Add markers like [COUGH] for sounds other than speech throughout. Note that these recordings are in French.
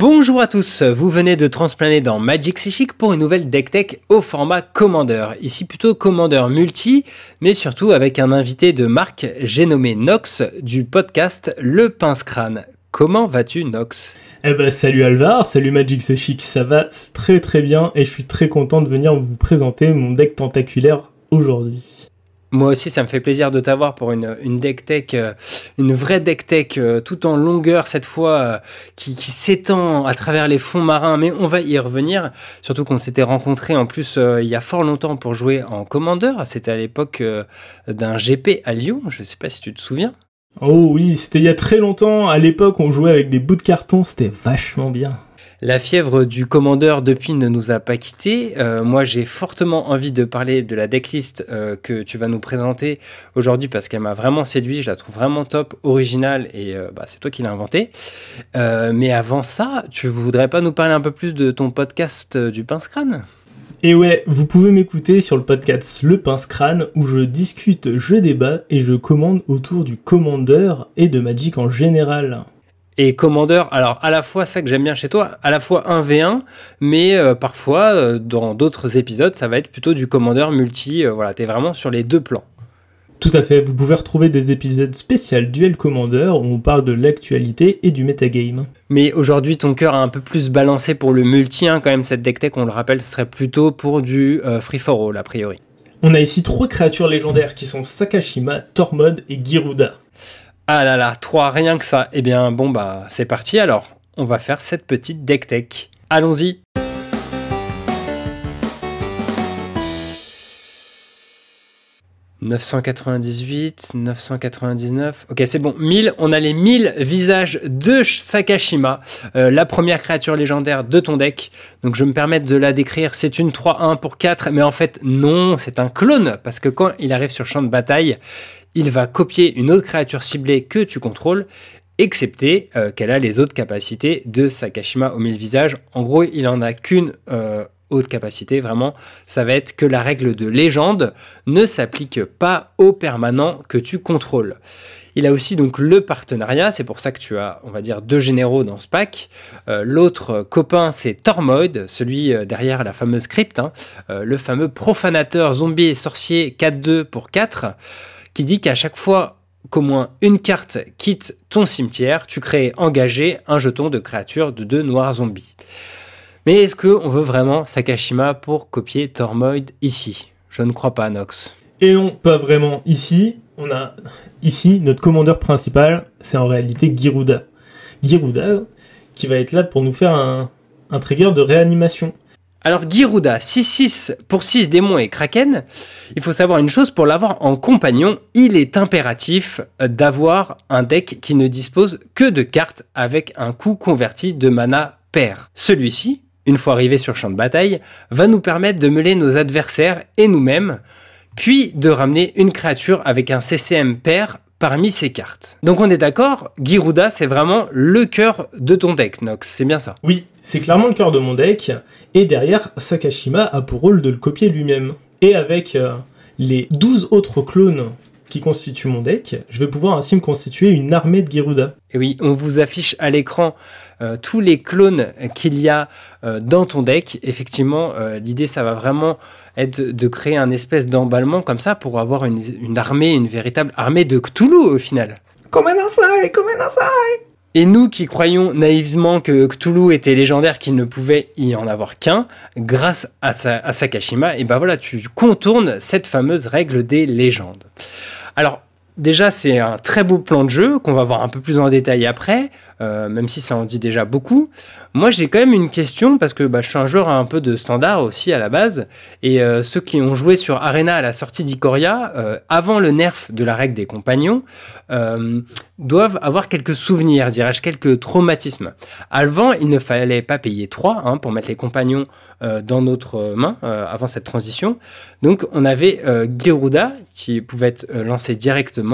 Bonjour à tous, vous venez de transplaner dans Magic Psychic pour une nouvelle deck tech au format Commander. Ici plutôt Commander multi, mais surtout avec un invité de marque, j'ai nommé Nox du podcast Le Pince Crâne. Comment vas-tu Nox? Eh ben salut Alvar, salut Magic Psychic, ça va très très bien et je suis très content de venir vous présenter mon deck tentaculaire aujourd'hui. Moi aussi, ça me fait plaisir de t'avoir pour une, une deck tech, euh, une vraie deck tech, euh, tout en longueur cette fois, euh, qui, s'étend à travers les fonds marins. Mais on va y revenir, surtout qu'on s'était rencontrés en plus il y a fort longtemps pour jouer en Commander. C'était à l'époque d'un GP à Lyon. Je ne sais pas si tu te souviens. Oh oui, c'était il y a très longtemps. À l'époque, on jouait avec des bouts de carton. C'était vachement bien. La fièvre du commandeur depuis ne nous a pas quittés. Euh, moi, j'ai fortement envie de parler de la decklist euh, que tu vas nous présenter aujourd'hui parce qu'elle m'a vraiment séduit. Je la trouve vraiment top, originale et euh, bah, c'est toi qui l'as inventée. mais avant ça, tu voudrais pas nous parler un peu plus de ton podcast du pince crâne? Et ouais, vous pouvez m'écouter sur le podcast Le Pince Crâne où je discute, je débat et je commande autour du commandeur et de Magic en général. Et Commander, alors à la fois ça que j'aime bien chez toi, à la fois 1v1, mais euh, parfois euh, dans d'autres épisodes ça va être plutôt du Commander multi, euh, voilà, t'es vraiment sur les deux plans. Tout à fait, vous pouvez retrouver des épisodes spéciaux Duel Commander où on parle de l'actualité et du metagame. Mais aujourd'hui ton cœur a un peu plus balancé pour le multi, hein, quand même cette deck tech on le rappelle ce serait plutôt pour du free for all a priori. On a ici trois créatures légendaires qui sont Sakashima, Tormod et Giruda. Ah là là, trois, rien que ça. Eh bien, bon, bah, c'est parti alors. On va faire cette petite deck tech. Allons-y. « 998, 999... Ok, c'est bon. 1000, on a les 1000 visages de Sakashima, euh, la première créature légendaire de ton deck. Donc je me permets de la décrire. C'est une 3-1 pour 4, mais en fait, non, c'est un clone, parce que quand il arrive sur champ de bataille, il va copier une autre créature ciblée que tu contrôles, excepté euh, qu'elle a les autres capacités de Sakashima au mille visages. En gros, il en a qu'une euh, autre capacité, vraiment, ça va être que la règle de légende ne s'applique pas au permanent que tu contrôles. Il a aussi donc le partenariat, c'est pour ça que tu as, on va dire, deux généraux dans ce pack. Euh, l'autre copain, c'est Tormoid, celui derrière la fameuse crypte, hein. le fameux profanateur zombie et sorcier 4-2 pour 4 qui dit qu'à chaque fois qu'au moins une carte quitte ton cimetière, tu crées engagé un jeton de créature de deux noirs zombies. Mais est-ce qu'on veut vraiment Sakashima pour copier Tormoid ici? Je ne crois pas, Nox. Et non, pas vraiment. Ici, on a ici notre commandeur principal, c'est en réalité Giruda. Giruda, qui va être là pour nous faire un, un trigger de réanimation. Alors Giruda, 6-6 pour 6 démons et kraken, il faut savoir une chose, pour l'avoir en compagnon, il est impératif d'avoir un deck qui ne dispose que de cartes avec un coût converti de mana pair. Celui-ci, une fois arrivé sur champ de bataille, va nous permettre de mêler nos adversaires et nous-mêmes, puis de ramener une créature avec un CCM pair parmi ces cartes. Donc on est d'accord, Giruda c'est vraiment le cœur de ton deck, Nox, c'est bien ça? Oui, c'est clairement le cœur de mon deck, et derrière, Sakashima a pour rôle de le copier lui-même. Et avec euh, les 12 autres clones qui constituent mon deck, je vais pouvoir ainsi me constituer une armée de Giruda. Et oui, on vous affiche à l'écran euh, tous les clones qu'il y a euh, dans ton deck. Effectivement, l'idée, ça va vraiment être de créer un espèce d'emballement comme ça pour avoir une, une, armée, une véritable armée de Cthulhu au final. Comme un comme un et nous qui croyons naïvement que Cthulhu était légendaire, qu'il ne pouvait y en avoir qu'un, grâce à, à Sakashima, et ben voilà, tu contournes cette fameuse règle des légendes. Alors, déjà, c'est un très beau plan de jeu qu'on va voir un peu plus en détail après, euh, même si ça en dit déjà beaucoup. Moi, j'ai quand même une question parce que bah, je suis un joueur un peu de standard aussi à la base. Et euh, ceux qui ont joué sur Arena à la sortie d'Ikoria, euh, avant le nerf de la règle des compagnons, doivent avoir quelques souvenirs, dirais-je, quelques traumatismes. Avant, il ne fallait pas payer 3 hein, pour mettre les compagnons dans notre main avant cette transition. Donc, on avait Geruda qui pouvait être lancé directement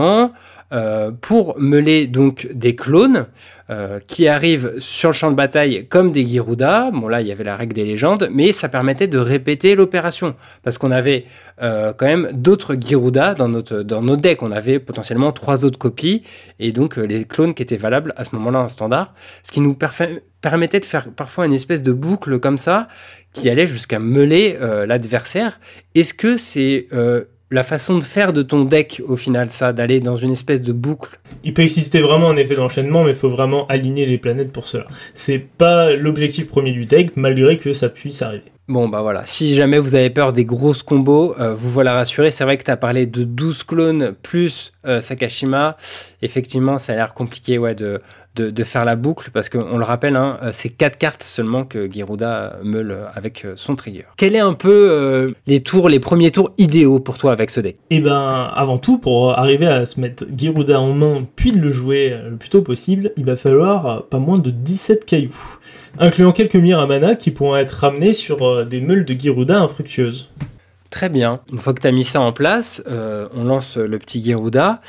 euh, pour meuler donc des clones euh, qui arrivent sur le champ de bataille comme des Giruda. Bon là, il y avait la règle des légendes, mais ça permettait de répéter l'opération parce qu'on avait euh, quand même d'autres Giruda dans notre dans nos decks. On avait potentiellement trois autres copies et donc les clones qui étaient valables à ce moment-là en standard, ce qui nous permettait de faire parfois une espèce de boucle comme ça qui allait jusqu'à meuler l'adversaire. Est-ce que c'est la façon de faire de ton deck au final, ça, d'aller dans une espèce de boucle Il peut exister vraiment un effet d'enchaînement, mais il faut vraiment aligner les planètes pour cela. C'est pas l'objectif premier du deck, malgré que ça puisse arriver. Bon, bah voilà, si jamais vous avez peur des grosses combos, euh, vous voilà rassuré. C'est vrai que tu parlé de 12 clones plus euh, Sakashima. Effectivement, ça a l'air compliqué ouais, de, faire la boucle parce qu'on le rappelle, hein, euh, c'est 4 cartes seulement que Giruda meule avec son trigger. Quel est un peu les tours, les premiers tours idéaux pour toi avec ce deck Eh ben, avant tout, pour arriver à se mettre Giruda en main puis de le jouer le plus tôt possible, il va falloir pas moins de 17 cailloux incluant quelques mires à mana qui pourront être ramenés sur euh, des meules de Giruda infructueuses. Très bien. Une fois que tu as mis ça en place, euh, on lance le petit Giruda.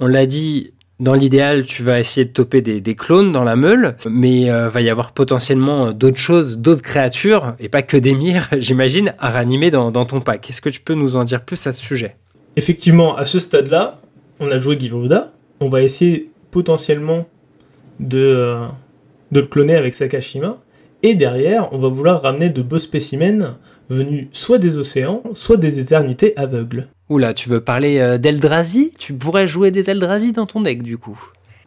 On l'a dit, dans l'idéal, tu vas essayer de toper des, clones dans la meule, mais il euh, va y avoir potentiellement d'autres choses, d'autres créatures, et pas que des mires, [LAUGHS] j'imagine, à ranimer dans, ton pack. Est-ce que tu peux nous en dire plus à ce sujet? Effectivement, à ce stade-là, on a joué Giruda. On va essayer potentiellement de de le cloner avec Sakashima. Et derrière, on va vouloir ramener de beaux spécimens venus soit des océans, soit des éternités aveugles. Oula, tu veux parler euh, d'Eldrazi? Tu pourrais jouer des Eldrazi dans ton deck du coup.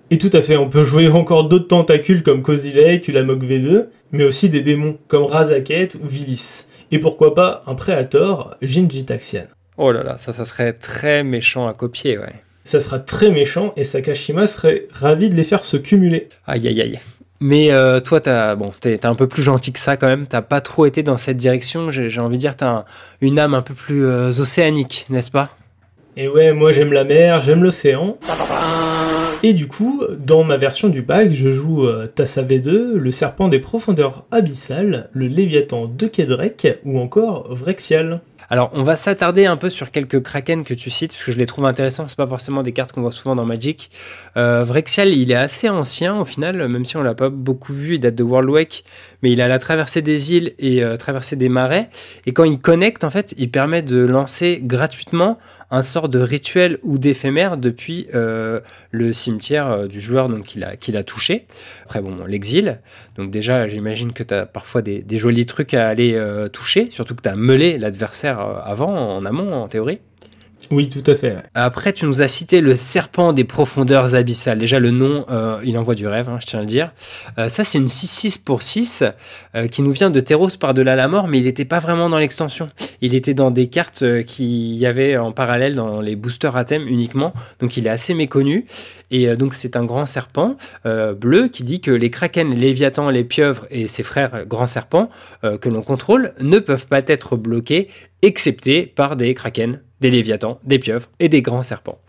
Et tout à fait, on peut jouer encore d'autres tentacules comme Kozilek, Ulamog V2, mais aussi des démons comme Razaket ou Vilis. Et pourquoi pas un Préator, Jinjitaxian. Oh là là, ça, ça serait très méchant à copier, ouais. Ça sera très méchant et Sakashima serait ravi de les faire se cumuler. Aïe aïe aïe. Mais euh, toi, t'as bon, t'es un peu plus gentil que ça quand même. T'as pas trop été dans cette direction. J'ai envie de dire, t'as une âme un peu plus euh, océanique, n'est-ce pas? Et ouais, moi j'aime la mer, j'aime l'océan. Et du coup, dans ma version du pack, je joue euh, Tassa V2, le serpent des profondeurs abyssales, le Léviathan de Kedrek ou encore Vrexial. Alors, on va s'attarder un peu sur quelques kraken que tu cites, parce que je les trouve intéressants. C'est pas forcément des cartes qu'on voit souvent dans Magic. Euh, Vrexial, il est assez ancien au final, même si on l'a pas beaucoup vu. Il date de World Wake, mais il a la traversée des îles et euh, traversée des marais. Et quand il connecte, en fait, il permet de lancer gratuitement un sort de rituel ou d'éphémère depuis euh, le cimetière du joueur donc qu'il a, qu'il a touché. Après, bon, l'exil. Donc déjà, j'imagine que tu as parfois des, jolis trucs à aller toucher, surtout que tu as meulé l'adversaire euh, avant, en amont, en théorie. Oui, tout à fait. Après, tu nous as cité le serpent des profondeurs abyssales. Déjà, le nom, euh, il envoie du rêve, hein, je tiens à le dire. Euh, ça, c'est une 6-6 pour 6 qui nous vient de Terros par-delà la mort, mais il n'était pas vraiment dans l'extension. Il était dans des cartes qui y avait en parallèle dans les boosters à thème uniquement. Donc, il est assez méconnu. Et donc, c'est un grand serpent bleu qui dit que les kraken, les léviathans, les pieuvres et ses frères grands serpents que l'on contrôle ne peuvent pas être bloqués excepté par des kraken, des léviathans, des pieuvres et des grands serpents.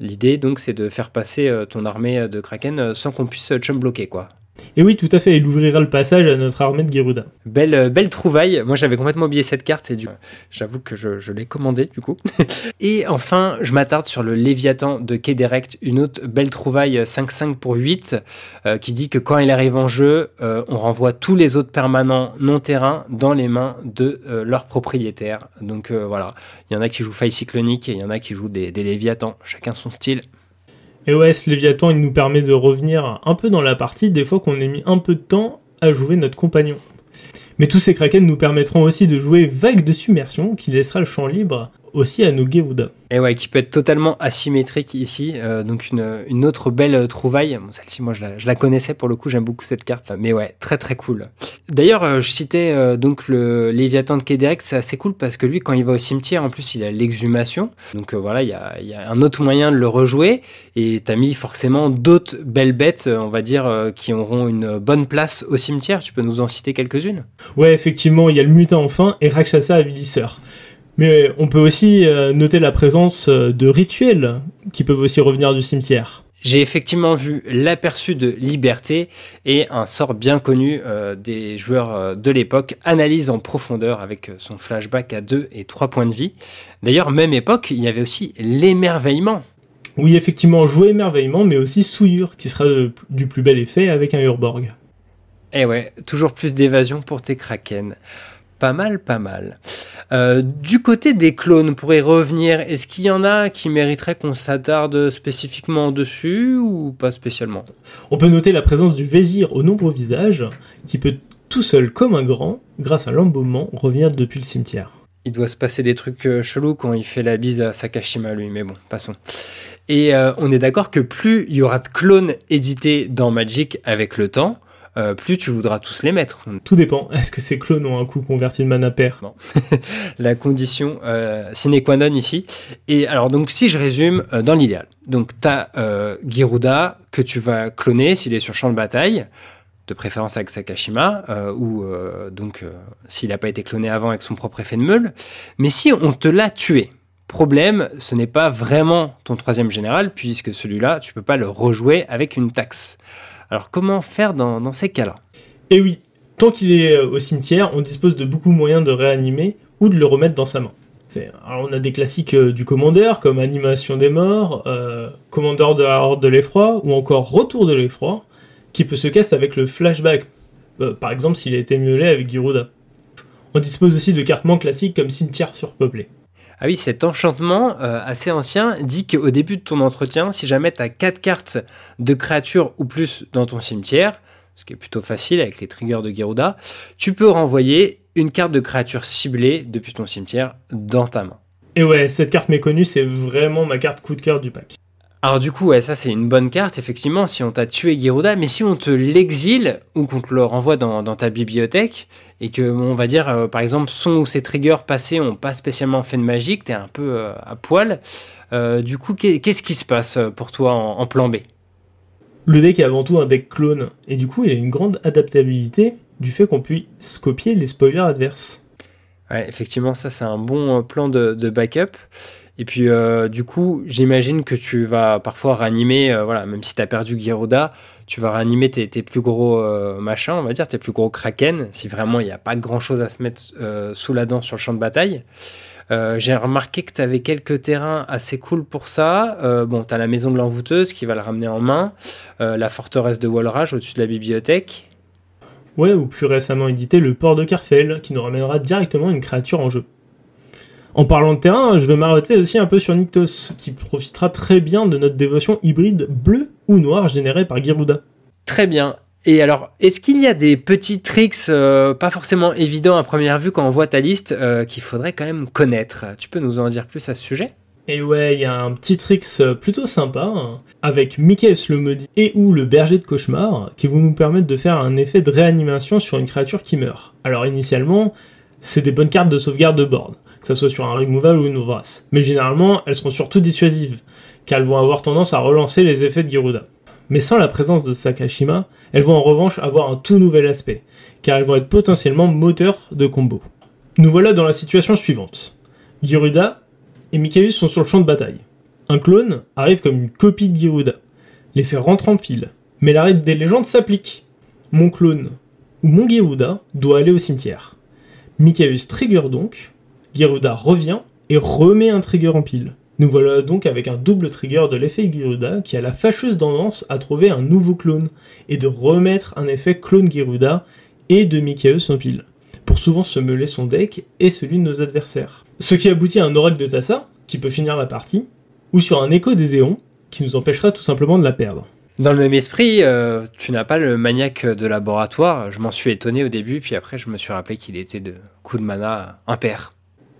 L'idée donc c'est de faire passer euh, ton armée de kraken euh, sans qu'on puisse chum bloquer quoi. Et oui, tout à fait, il ouvrira le passage à notre armée de Geruda. Belle, euh, belle trouvaille. Moi, j'avais complètement oublié cette carte et du... j'avoue que je, l'ai commandée du coup. [LAUGHS] et enfin, je m'attarde sur le Léviathan de Kéderect, une autre belle trouvaille 5-5 pour 8 euh, qui dit que quand il arrive en jeu, euh, on renvoie tous les autres permanents non terrain dans les mains de leur propriétaire. Donc voilà, il y en a qui jouent faille cyclonique et il y en a qui jouent des, des Léviathans, chacun son style. Et ouais, ce Léviathan, il nous permet de revenir un peu dans la partie des fois qu'on ait mis un peu de temps à jouer notre compagnon. Mais tous ces kraken nous permettront aussi de jouer Vague de submersion qui laissera le champ libre aussi à nos Geruda. Et ouais, qui peut être totalement asymétrique ici. Euh, donc une, une, autre belle trouvaille. Celle-ci, moi, je la, je la, connaissais pour le coup. J'aime beaucoup cette carte. Mais ouais, très très cool. D'ailleurs, euh, je citais euh, donc le Léviathan de Kéderek. C'est assez cool parce que lui, quand il va au cimetière, en plus, il a l'exhumation. Donc voilà, il y a, y a, un autre moyen de le rejouer. Et t'as mis forcément d'autres belles bêtes, on va dire, qui auront une bonne place au cimetière. Tu peux nous en citer quelques-unes? Ouais, effectivement, il y a le mutant enfin et Rakshasa Avilisseur. Mais on peut aussi euh, noter la présence euh, de rituels qui peuvent aussi revenir du cimetière. J'ai effectivement vu l'aperçu de liberté et un sort bien connu euh, des joueurs de l'époque, analyse en profondeur avec son flashback à 2 et 3 points de vie. D'ailleurs, même époque, il y avait aussi l'émerveillement. Oui, effectivement, jouer émerveillement, mais aussi souillure, qui sera du plus bel effet avec un Urborg. Eh ouais, toujours plus d'évasion pour tes kraken. Pas mal, pas mal. Euh, du côté des clones, pour y revenir, est-ce qu'il y en a qui mériteraient qu'on s'attarde spécifiquement dessus ou pas spécialement? On peut noter la présence du Vésir au nombreux visages, qui peut tout seul comme un grand, grâce à l'embaumement, revenir depuis le cimetière. Il doit se passer des trucs euh, chelous quand il fait la bise à Sakashima, lui, mais bon, passons. Et euh, on est d'accord que plus il y aura de clones édités dans Magic avec le temps, euh, plus tu voudras tous les mettre. Tout dépend. Est-ce que ces clones ont un coup converti de mana pair Non. [LAUGHS] la condition euh, sine qua non ici. Et alors, donc, si je résume, dans l'idéal, donc tu as Giruda que tu vas cloner s'il est sur champ de bataille de préférence avec Sakashima, ou donc s'il n'a pas été cloné avant avec son propre effet de meule. Mais si on te l'a tué, Problème, ce n'est pas vraiment ton troisième général, puisque celui-là, tu peux pas le rejouer avec une taxe. Alors comment faire dans, ces cas-là? Eh oui, tant qu'il est euh, au cimetière, on dispose de beaucoup de moyens de réanimer ou de le remettre dans sa main. On a des classiques euh, du commandeur, comme Animation des morts, euh, Commandeur de la Horde de l'effroi, ou encore Retour de l'effroi, qui peut se caster avec le flashback, par exemple s'il a été miaulé avec Giruda. On dispose aussi de cartes moins classiques comme Cimetière surpeuplé. Ah oui, cet enchantement euh, assez ancien dit qu'au début de ton entretien, si jamais tu as 4 cartes de créatures ou plus dans ton cimetière, ce qui est plutôt facile avec les triggers de Geruda, tu peux renvoyer une carte de créature ciblée depuis ton cimetière dans ta main. Et ouais, cette carte méconnue, c'est vraiment ma carte coup de cœur du pack. Alors du coup, ouais, ça c'est une bonne carte, effectivement, si on t'a tué Giruda, mais si on te l'exile ou qu'on te le renvoie dans, ta bibliothèque, et que, on va dire, euh, par exemple, son ou ses triggers passés ont pas spécialement fait de magique, t'es un peu euh, à poil, euh, du coup, qu'est-ce qui se passe pour toi en, plan B? Le deck est avant tout un deck clone, et du coup, il a une grande adaptabilité du fait qu'on puisse copier les spoilers adverses. Effectivement, ça c'est un bon plan de, backup. Et puis, euh, du coup, j'imagine que tu vas parfois réanimer, euh, voilà, même si tu as perdu Giroda, tu vas réanimer tes, plus gros euh, machins, on va dire, tes plus gros kraken, si vraiment il n'y a pas grand chose à se mettre sous la dent sur le champ de bataille. J'ai remarqué que tu quelques terrains assez cool pour ça. bon, tu la maison de l'envoûteuse qui va le ramener en main, la forteresse de Walrage au-dessus de la bibliothèque. Ouais, ou plus récemment édité le port de Carfel, qui nous ramènera directement une créature en jeu. En parlant de terrain, je vais m'arrêter aussi un peu sur Nyctos, qui profitera très bien de notre dévotion hybride bleu ou noir générée par Giruda. Très bien. Et alors, est-ce qu'il y a des petits tricks euh, pas forcément évidents à première vue quand on voit ta liste euh, qu'il faudrait quand même connaître? Tu peux nous en dire plus à ce sujet? Et ouais, il y a un petit tricks euh, plutôt sympa, hein, avec le maudit et ou le berger de cauchemar, qui vont nous permettre de faire un effet de réanimation sur une créature qui meurt. Alors initialement, c'est des bonnes cartes de sauvegarde de board que ce soit sur un removal ou une brasse. Mais généralement, elles seront surtout dissuasives, car elles vont avoir tendance à relancer les effets de Giruda. Mais sans la présence de Sakashima, elles vont en revanche avoir un tout nouvel aspect, car elles vont être potentiellement moteurs de combo. Nous voilà dans la situation suivante. Giruda et Mikaeus sont sur le champ de bataille. Un clone arrive comme une copie de Giruda. L'effet rentre en pile, mais l'arrêt des légendes s'applique. Mon clone ou mon Giruda doit aller au cimetière. Mikaeus trigger donc, Giruda revient et remet un trigger en pile. Nous voilà donc avec un double trigger de l'effet Giruda qui a la fâcheuse tendance à trouver un nouveau clone et de remettre un effet clone Giruda et de Mikaeus en pile, pour souvent se meuler son deck et celui de nos adversaires. Ce qui aboutit à un oracle de Tassa, qui peut finir la partie, ou sur un écho des éons, qui nous empêchera tout simplement de la perdre. Dans le même esprit, euh, tu n'as pas le maniaque de laboratoire. Je m'en suis étonné au début, puis après je me suis rappelé qu'il était de coup de mana impair.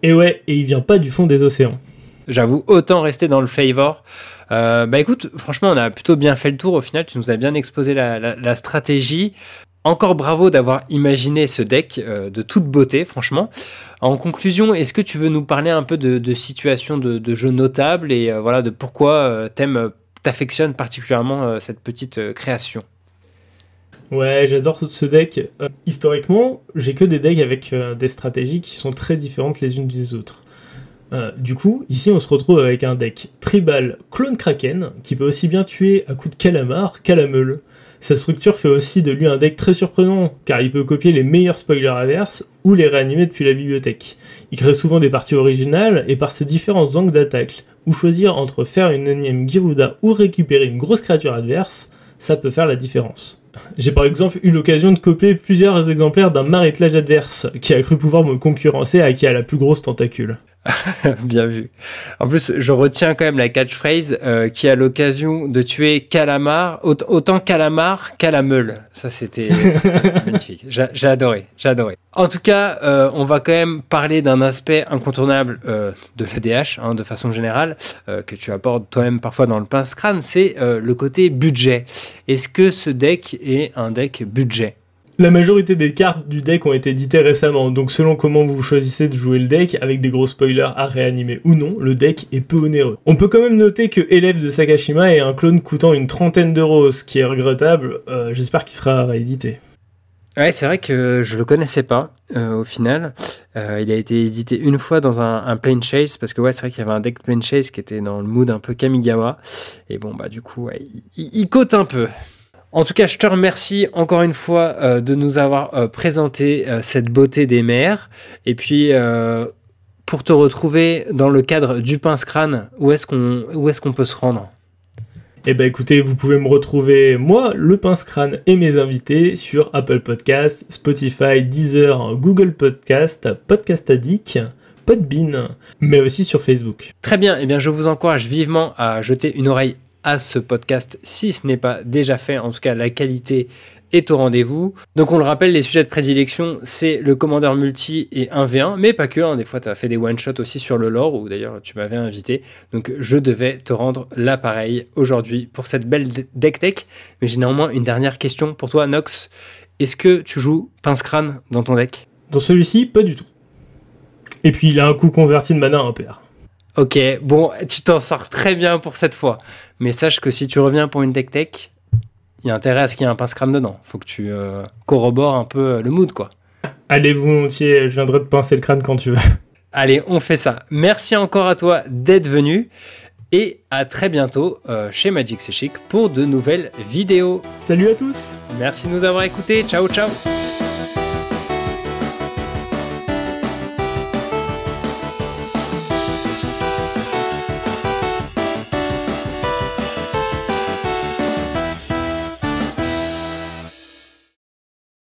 Et ouais, et il vient pas du fond des océans. J'avoue, autant rester dans le favor. Euh, bah écoute, franchement, on a plutôt bien fait le tour. Au final, tu nous as bien exposé la, stratégie. Encore bravo d'avoir imaginé ce deck euh, de toute beauté, franchement. En conclusion, est-ce que tu veux nous parler un peu de, situations de, jeux notables et euh, voilà de pourquoi t'aimes, t'affectionnes particulièrement cette petite création? Ouais, j'adore ce deck. Euh, historiquement, j'ai que des decks avec euh, des stratégies qui sont très différentes les unes des autres. Euh, du coup, ici on se retrouve avec un deck tribal clone kraken qui peut aussi bien tuer à coup de calamar qu'à la meule. Sa structure fait aussi de lui un deck très surprenant, car il peut copier les meilleurs spoilers averses ou les réanimer depuis la bibliothèque. Il crée souvent des parties originales, et par ses différents angles d'attaque, ou choisir entre faire une énième Giruda ou récupérer une grosse créature adverse, ça peut faire la différence. J'ai par exemple eu l'occasion de copier plusieurs exemplaires d'un marétlage adverse, qui a cru pouvoir me concurrencer à qui a la plus grosse tentacule. [LAUGHS] Bien vu. En plus, je retiens quand même la catchphrase euh, qui a l'occasion de tuer Calamar, autant Calamar qu'Alameule. Ça, c'était [LAUGHS] magnifique. J'ai adoré, j'ai adoré. En tout cas, euh, on va quand même parler d'un aspect incontournable euh, de l'ADH, hein, de façon générale, que tu abordes toi-même parfois dans le pince-crâne, c'est le côté budget. Est-ce que ce deck est un deck budget? La majorité des cartes du deck ont été éditées récemment, donc selon comment vous choisissez de jouer le deck, avec des gros spoilers à réanimer ou non, le deck est peu onéreux. On peut quand même noter que Élève de Sakashima est un clone coûtant une trentaine d'euros, ce qui est regrettable, euh, j'espère qu'il sera réédité. Ouais, c'est vrai que je le connaissais pas euh, au final. Euh, il a été édité une fois dans un, Plane Chase parce que ouais, c'est vrai qu'il y avait un deck Plane Chase qui était dans le mood un peu Kamigawa et bon bah du coup il, il, cote un peu. En tout cas, je te remercie encore une fois euh, de nous avoir euh, présenté euh, cette beauté des mers. Et puis, pour te retrouver dans le cadre du pince crâne, où est-ce qu'on est qu'on peut se rendre? Eh ben écoutez, vous pouvez me retrouver moi, le pince crâne et mes invités sur Apple Podcast, Spotify, Deezer, Google Podcast, Podcast Addict, Podbean, mais aussi sur Facebook. Très bien, eh bien je vous encourage vivement à jeter une oreille à ce podcast si ce n'est pas déjà fait. En tout cas, la qualité est au rendez-vous. Donc on le rappelle, les sujets de prédilection, c'est le commandeur multi et 1v1, mais pas que, hein. des fois tu as fait des one-shots aussi sur le lore, ou d'ailleurs tu m'avais invité, donc je devais te rendre l'appareil aujourd'hui pour cette belle deck tech. Mais j'ai néanmoins une dernière question pour toi, Nox. Est-ce que tu joues pince-crâne dans ton deck? Dans celui-ci, pas du tout. Et puis il a un coup converti de mana en pair. Ok, bon, tu t'en sors très bien pour cette fois. Mais sache que si tu reviens pour une deck tech, il y a intérêt à ce qu'il y ait un pince-crâne dedans. Faut que tu euh, corrobores un peu euh, le mood, quoi. Allez, volontiers, je viendrai te pincer le crâne quand tu veux. [LAUGHS] Allez, on fait ça. Merci encore à toi d'être venu. Et à très bientôt euh, chez Magic C'est Chic pour de nouvelles vidéos. Salut à tous Merci de nous avoir écoutés. Ciao, ciao